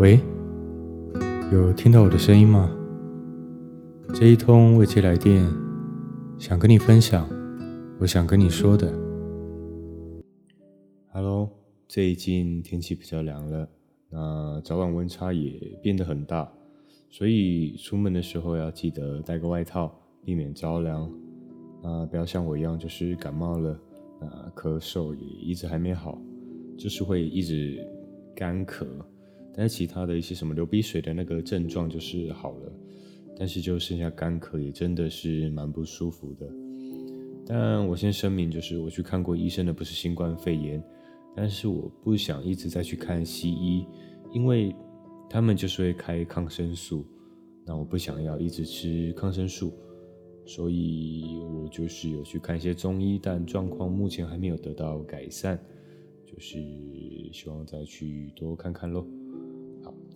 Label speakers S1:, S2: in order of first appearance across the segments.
S1: 喂，有听到我的声音吗？这一通未接来电，想跟你分享，我想跟你说的。Hello，最近天气比较凉了，那早晚温差也变得很大，所以出门的时候要记得带个外套，避免着凉。那不要像我一样，就是感冒了，那咳嗽也一直还没好，就是会一直干咳。但是其他的一些什么流鼻水的那个症状就是好了，但是就剩下干咳也真的是蛮不舒服的。但我先声明，就是我去看过医生的不是新冠肺炎，但是我不想一直再去看西医，因为他们就是会开抗生素，那我不想要一直吃抗生素，所以我就是有去看一些中医，但状况目前还没有得到改善，就是希望再去多看看喽。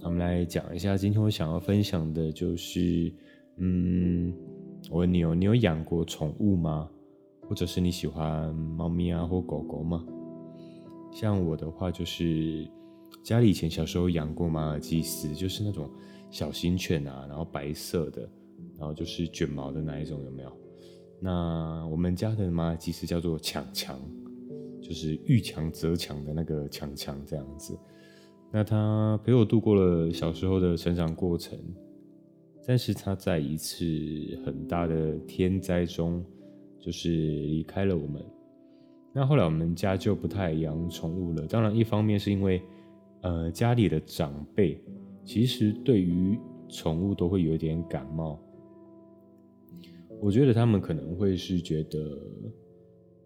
S1: 我们来讲一下，今天我想要分享的就是，嗯，我问你哦，你有养过宠物吗？或者是你喜欢猫咪啊或狗狗吗？像我的话，就是家里以前小时候养过马尔济斯，就是那种小型犬啊，然后白色的，然后就是卷毛的那一种，有没有？那我们家的马尔济斯叫做强强，就是遇强则强的那个强强这样子。那他陪我度过了小时候的成长过程，但是他在一次很大的天灾中，就是离开了我们。那后来我们家就不太养宠物了。当然，一方面是因为，呃，家里的长辈其实对于宠物都会有点感冒。我觉得他们可能会是觉得，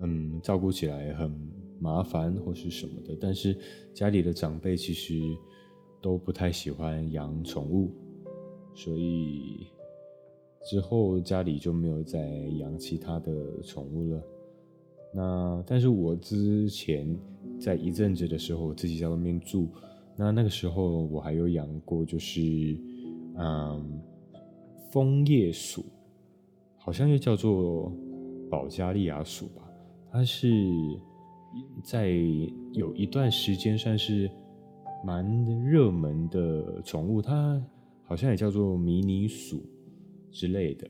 S1: 嗯，照顾起来很。麻烦或是什么的，但是家里的长辈其实都不太喜欢养宠物，所以之后家里就没有再养其他的宠物了。那但是我之前在一阵子的时候，我自己在外面住，那那个时候我还有养过，就是嗯，枫叶鼠，好像又叫做保加利亚鼠吧，它是。在有一段时间算是蛮热门的宠物，它好像也叫做迷你鼠之类的。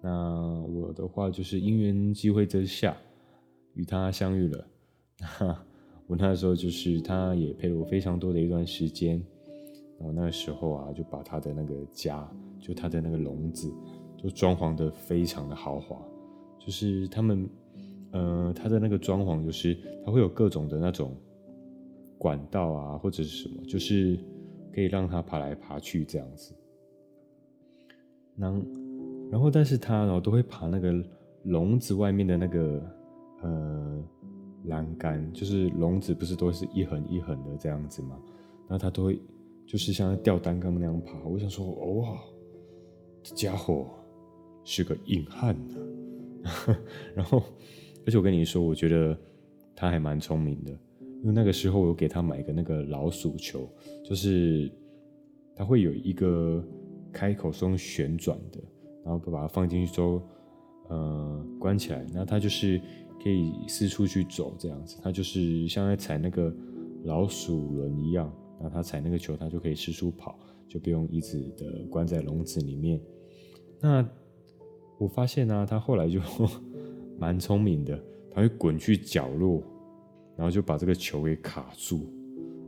S1: 那我的话就是因缘际会之下与它相遇了。那我那时候就是它也陪我非常多的一段时间。然后那个时候啊，就把它的那个家，就它的那个笼子，就装潢得非常的豪华，就是他们。呃，它的那个装潢就是它会有各种的那种管道啊，或者是什么，就是可以让它爬来爬去这样子。然后，然后但是它然后都会爬那个笼子外面的那个呃栏杆，就是笼子不是都是一横一横的这样子吗？那它都会就是像吊单杠那样爬。我想说，哇，这家伙是个硬汉呢。然后。而且我跟你说，我觉得他还蛮聪明的，因为那个时候我给他买个那个老鼠球，就是它会有一个开口是用旋转的，然后把它放进去之后，呃，关起来，那它就是可以四处去走这样子，它就是像在踩那个老鼠轮一样，然后它踩那个球，它就可以四处跑，就不用一直的关在笼子里面。那我发现呢、啊，它后来就。蛮聪明的，他会滚去角落，然后就把这个球给卡住，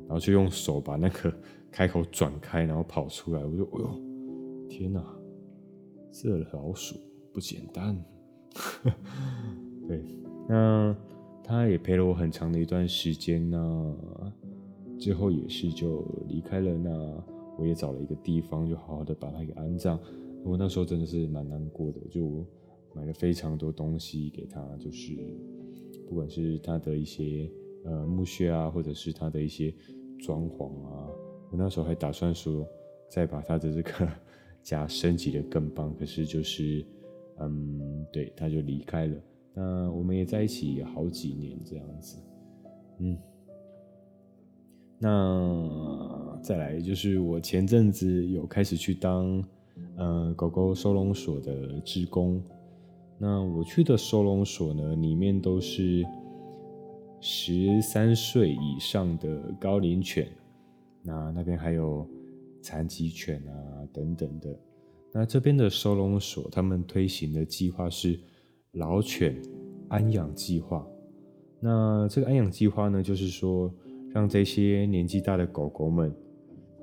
S1: 然后就用手把那个开口转开，然后跑出来。我就，哎呦，天哪，这老鼠不简单。对，那他也陪了我很长的一段时间呢，之后也是就离开了。那我也找了一个地方，就好好的把它给安葬。我那时候真的是蛮难过的，就。买了非常多东西给他，就是不管是他的一些呃墓穴啊，或者是他的一些装潢啊，我那时候还打算说再把他的这个 家升级的更棒，可是就是嗯，对，他就离开了。那我们也在一起好几年这样子，嗯，那再来就是我前阵子有开始去当嗯狗狗收容所的职工。那我去的收容所呢，里面都是十三岁以上的高龄犬。那那边还有残疾犬啊等等的。那这边的收容所，他们推行的计划是老犬安养计划。那这个安养计划呢，就是说让这些年纪大的狗狗们，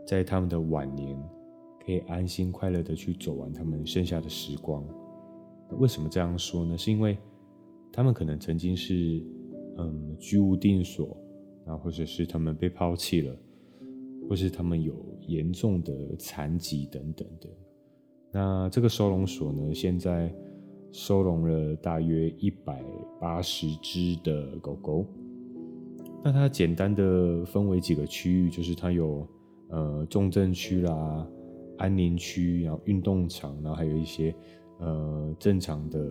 S1: 在他们的晚年，可以安心快乐的去走完他们剩下的时光。为什么这样说呢？是因为他们可能曾经是嗯居无定所，啊，或者是他们被抛弃了，或是他们有严重的残疾等等的。那这个收容所呢，现在收容了大约一百八十只的狗狗。那它简单的分为几个区域，就是它有呃重症区啦、安宁区，然后运动场，然后还有一些呃正常的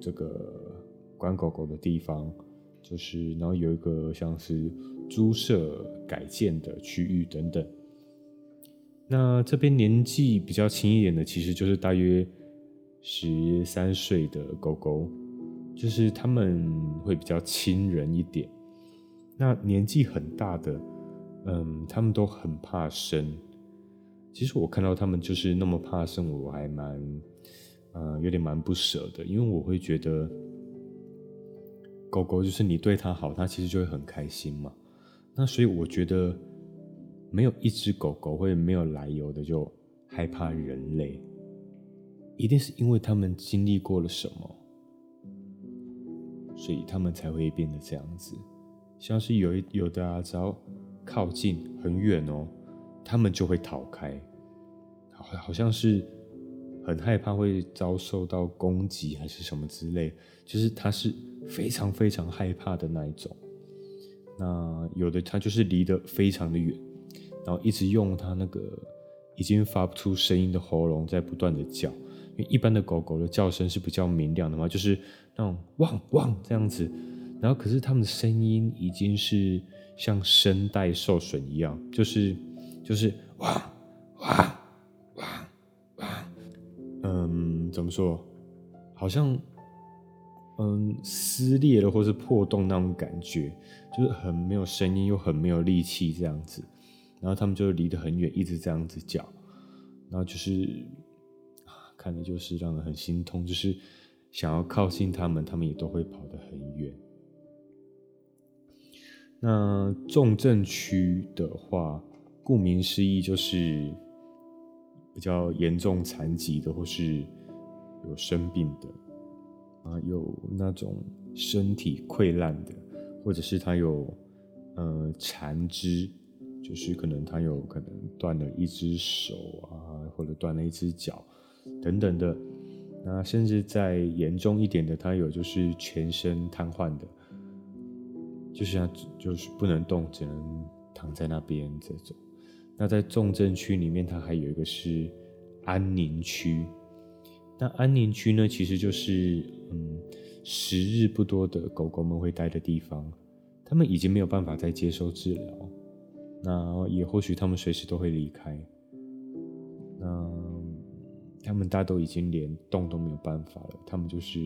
S1: 这个关狗狗的地方，就是然后有一个像是猪舍改建的区域等等。那这边年纪比较轻一点的，其实就是大约十三岁的狗狗，就是他们会比较亲人一点。那年纪很大的，嗯，他们都很怕生。其实我看到他们就是那么怕生，我还蛮，呃，有点蛮不舍的，因为我会觉得，狗狗就是你对它好，它其实就会很开心嘛。那所以我觉得。没有一只狗狗会没有来由的就害怕人类，一定是因为他们经历过了什么，所以他们才会变得这样子。像是有一有的啊，只要靠近很远哦，他们就会逃开，好，好像是很害怕会遭受到攻击还是什么之类，就是他是非常非常害怕的那一种。那有的他就是离得非常的远。然后一直用它那个已经发不出声音的喉咙在不断的叫，因为一般的狗狗的叫声是比较明亮的嘛，就是那种汪汪这样子。然后可是它们的声音已经是像声带受损一样，就是就是汪怎么说？好像嗯撕裂了或是破洞那种感觉，就是很没有声音又很没有力气这样子。然后他们就离得很远，一直这样子叫，然后就是，看的就是让人很心痛，就是想要靠近他们，他们也都会跑得很远。那重症区的话，顾名思义就是比较严重残疾的，或是有生病的啊，有那种身体溃烂的，或者是他有呃残肢。就是可能他有可能断了一只手啊，或者断了一只脚等等的。那甚至再严重一点的，他有就是全身瘫痪的，就是他就是不能动，只能躺在那边这种。那在重症区里面，它还有一个是安宁区。那安宁区呢，其实就是嗯，时日不多的狗狗们会待的地方，他们已经没有办法再接受治疗。那也或许他们随时都会离开，那他们大都已经连动都没有办法了，他们就是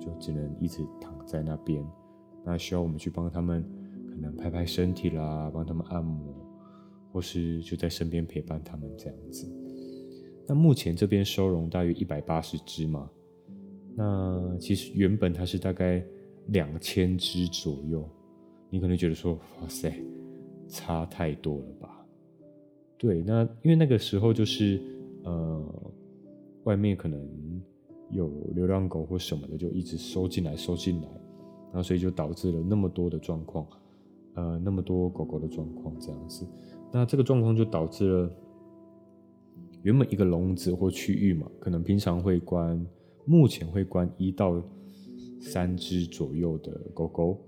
S1: 就只能一直躺在那边，那需要我们去帮他们，可能拍拍身体啦，帮他们按摩，或是就在身边陪伴他们这样子。那目前这边收容大约一百八十只嘛，那其实原本它是大概两千只左右，你可能觉得说，哇塞。差太多了吧？对，那因为那个时候就是呃，外面可能有流浪狗或什么的，就一直收进来，收进来，然后所以就导致了那么多的状况，呃，那么多狗狗的状况这样子。那这个状况就导致了原本一个笼子或区域嘛，可能平常会关，目前会关一到三只左右的狗狗，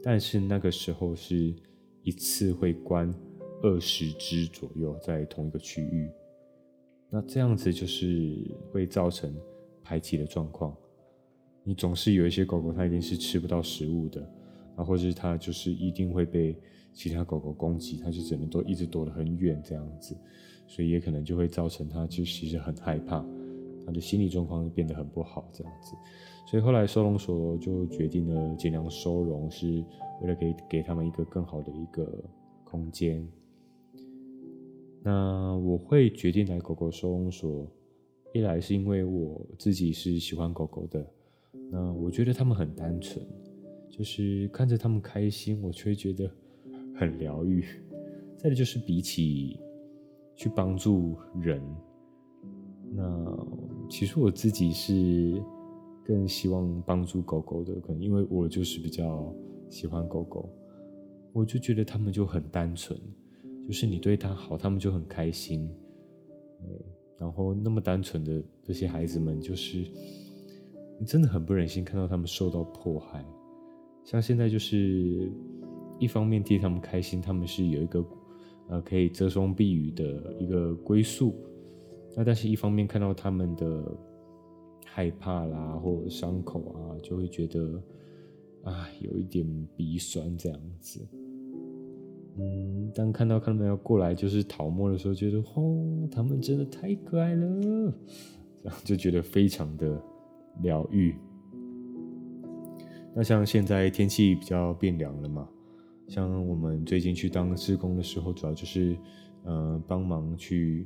S1: 但是那个时候是。一次会关二十只左右在同一个区域，那这样子就是会造成排挤的状况。你总是有一些狗狗，它一定是吃不到食物的，啊，或者是它就是一定会被其他狗狗攻击，它就只能都一直躲得很远这样子，所以也可能就会造成它就其实很害怕，它的心理状况变得很不好这样子。所以后来收容所就决定了尽量收容是，为了给给他们一个更好的一个空间。那我会决定来狗狗收容所，一来是因为我自己是喜欢狗狗的，那我觉得他们很单纯，就是看着他们开心，我却觉得很疗愈。再的就是比起去帮助人，那其实我自己是更希望帮助狗狗的，可能因为我就是比较喜欢狗狗，我就觉得他们就很单纯。就是你对他好，他们就很开心。然后那么单纯的这些孩子们，就是你真的很不忍心看到他们受到迫害。像现在就是一方面替他们开心，他们是有一个呃可以遮风避雨的一个归宿。那但是一方面看到他们的害怕啦，或伤口啊，就会觉得啊有一点鼻酸这样子。嗯，当看到他们要过来就是讨摸的时候，觉得哦，他们真的太可爱了，这样就觉得非常的疗愈。那像现在天气比较变凉了嘛，像我们最近去当志工的时候，主要就是呃帮忙去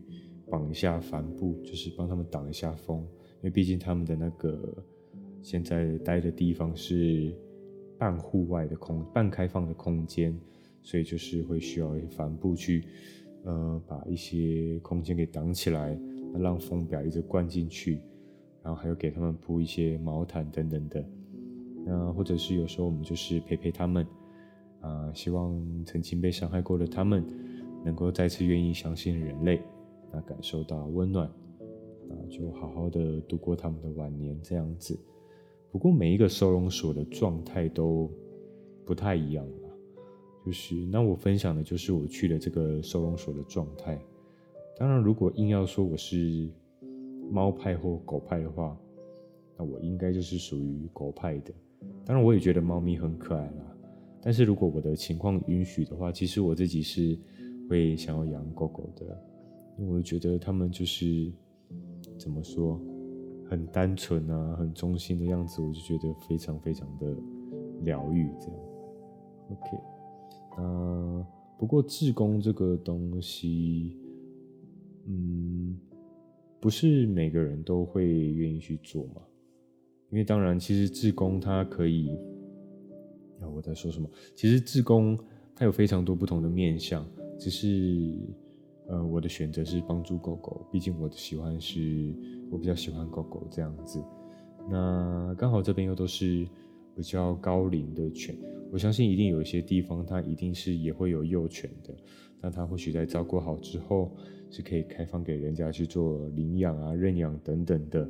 S1: 绑一下帆布，就是帮他们挡一下风，因为毕竟他们的那个现在待的地方是半户外的空、半开放的空间。所以就是会需要帆布去，呃，把一些空间给挡起来，让风不要一直灌进去，然后还有给他们铺一些毛毯等等的。那或者是有时候我们就是陪陪他们，啊、希望曾经被伤害过的他们，能够再次愿意相信人类，那感受到温暖，啊，就好好的度过他们的晚年这样子。不过每一个收容所的状态都不太一样。就是那我分享的就是我去的这个收容所的状态。当然，如果硬要说我是猫派或狗派的话，那我应该就是属于狗派的。当然，我也觉得猫咪很可爱啦。但是如果我的情况允许的话，其实我自己是会想要养狗狗的，因为我觉得他们就是怎么说，很单纯啊，很忠心的样子，我就觉得非常非常的疗愈。这样，OK。那，不过志工这个东西，嗯，不是每个人都会愿意去做嘛。因为当然，其实志工它可以，啊，我在说什么？其实志工它有非常多不同的面向，只是，呃，我的选择是帮助狗狗，毕竟我的喜欢是，我比较喜欢狗狗这样子。那刚好这边又都是。比较高龄的犬，我相信一定有一些地方它一定是也会有幼犬的，那它或许在照顾好之后是可以开放给人家去做领养啊、认养等等的。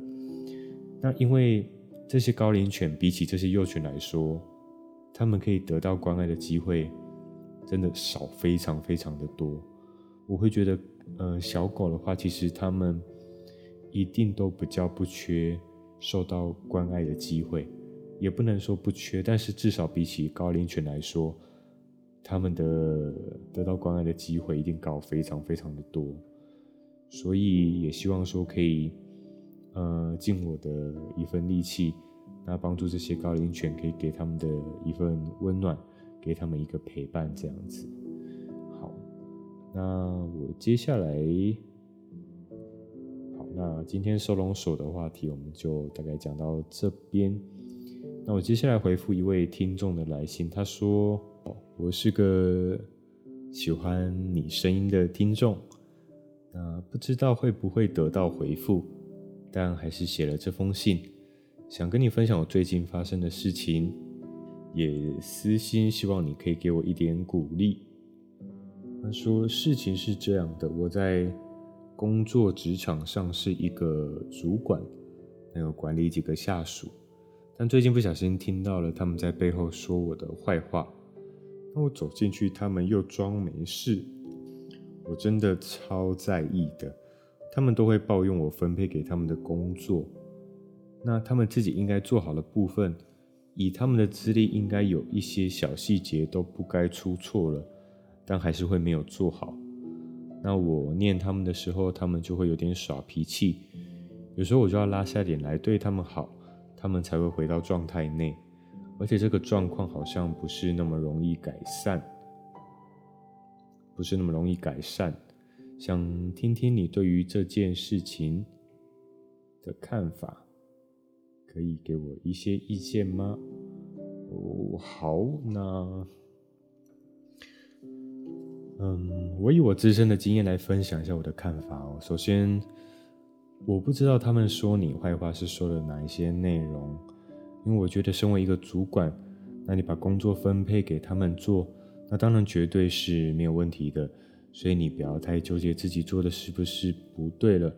S1: 那因为这些高龄犬比起这些幼犬来说，他们可以得到关爱的机会真的少非常非常的多。我会觉得，呃，小狗的话，其实他们一定都比较不缺受到关爱的机会。也不能说不缺，但是至少比起高龄犬来说，他们的得到关爱的机会一定高非常非常的多，所以也希望说可以，呃，尽我的一份力气，那帮助这些高龄犬可以给他们的一份温暖，给他们一个陪伴这样子。好，那我接下来，好，那今天收容所的话题我们就大概讲到这边。那我接下来回复一位听众的来信，他说：“我是个喜欢你声音的听众，那不知道会不会得到回复，但还是写了这封信，想跟你分享我最近发生的事情，也私心希望你可以给我一点鼓励。”他说：“事情是这样的，我在工作职场上是一个主管，还有管理几个下属。”但最近不小心听到了他们在背后说我的坏话，那我走进去，他们又装没事，我真的超在意的。他们都会抱怨我分配给他们的工作，那他们自己应该做好的部分，以他们的资历，应该有一些小细节都不该出错了，但还是会没有做好。那我念他们的时候，他们就会有点耍脾气，有时候我就要拉下脸来对他们好。他们才会回到状态内，而且这个状况好像不是那么容易改善，不是那么容易改善。想听听你对于这件事情的看法，可以给我一些意见吗？哦，好，那，嗯，我以我自身的经验来分享一下我的看法哦。首先，我不知道他们说你坏话是说了哪一些内容，因为我觉得身为一个主管，那你把工作分配给他们做，那当然绝对是没有问题的。所以你不要太纠结自己做的是不是不对了。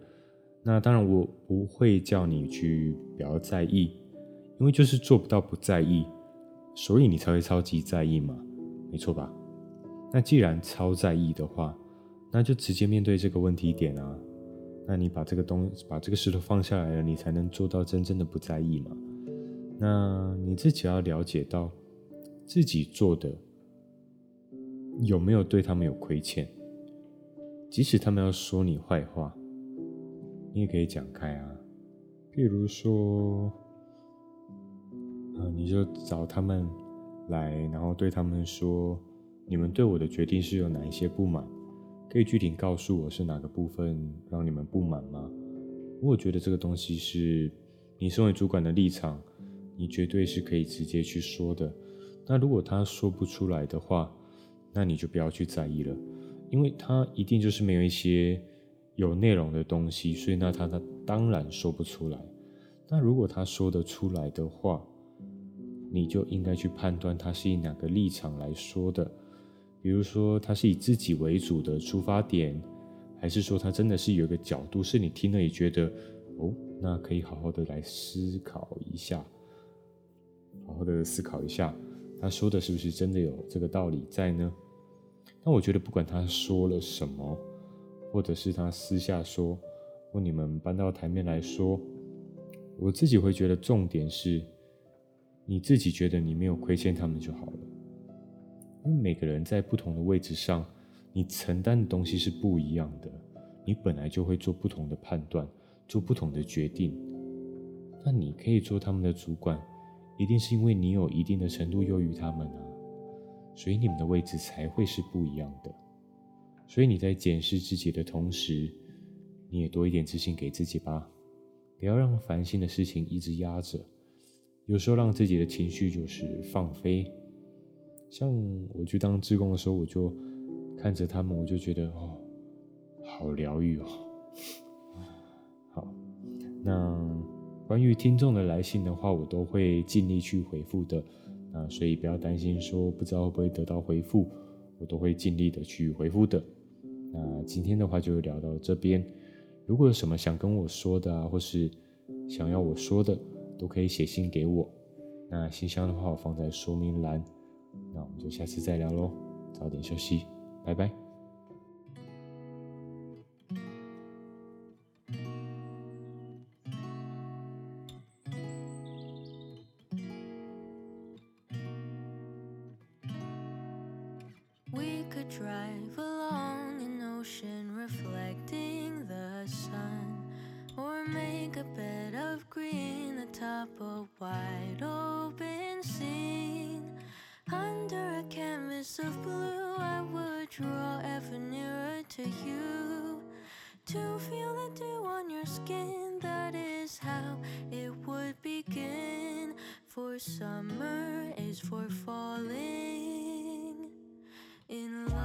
S1: 那当然我不会叫你去不要在意，因为就是做不到不在意，所以你才会超级在意嘛，没错吧？那既然超在意的话，那就直接面对这个问题点啊。那你把这个东把这个石头放下来了，你才能做到真正的不在意嘛。那你自己要了解到自己做的有没有对他们有亏欠，即使他们要说你坏话，你也可以讲开啊。譬如说，啊，你就找他们来，然后对他们说，你们对我的决定是有哪一些不满。可以具体告诉我是哪个部分让你们不满吗？我觉得这个东西是你身为主管的立场，你绝对是可以直接去说的。那如果他说不出来的话，那你就不要去在意了，因为他一定就是没有一些有内容的东西，所以那他他当然说不出来。那如果他说得出来的话，你就应该去判断他是以哪个立场来说的。比如说，他是以自己为主的出发点，还是说他真的是有一个角度，是你听了也觉得，哦，那可以好好的来思考一下，好好的思考一下，他说的是不是真的有这个道理在呢？那我觉得不管他说了什么，或者是他私下说，或你们搬到台面来说，我自己会觉得重点是，你自己觉得你没有亏欠他们就好了。因为每个人在不同的位置上，你承担的东西是不一样的，你本来就会做不同的判断，做不同的决定。那你可以做他们的主管，一定是因为你有一定的程度优于他们啊，所以你们的位置才会是不一样的。所以你在检视自己的同时，你也多一点自信给自己吧，不要让烦心的事情一直压着，有时候让自己的情绪就是放飞。像我去当志工的时候，我就看着他们，我就觉得哦，好疗愈哦。好，那关于听众的来信的话，我都会尽力去回复的。那所以不要担心说不知道会不会得到回复，我都会尽力的去回复的。那今天的话就聊到这边，如果有什么想跟我说的啊，或是想要我说的，都可以写信给我。那信箱的话，我放在说明栏。那我们就下次再聊喽，早点休息，拜拜。I would draw ever nearer to you.
S2: To feel the dew on your skin, that is how it would begin. For summer is for falling in love.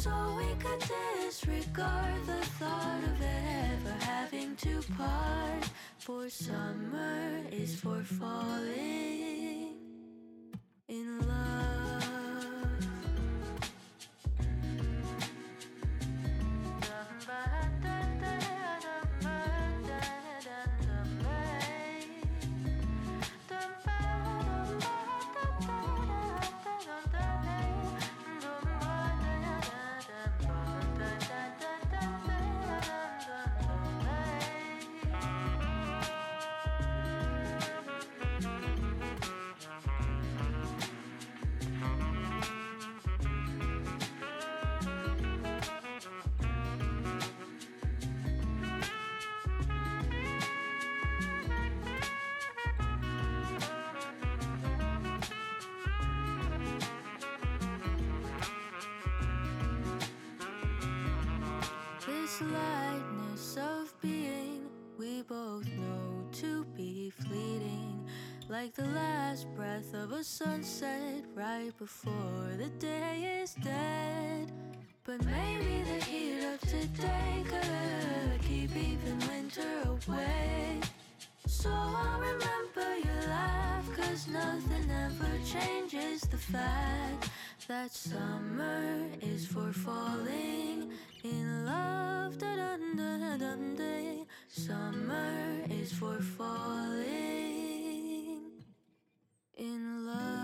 S2: So we could disregard the thought of ever having to part. For summer is for falling. Lightness of being we both know to be fleeting. Like the last breath of a sunset right before the day is dead. But maybe the heat of today could keep even winter away. So I'll remember your laugh, cause nothing ever changes the fact that summer is for falling in love. Da da da da day. Summer is for falling in love.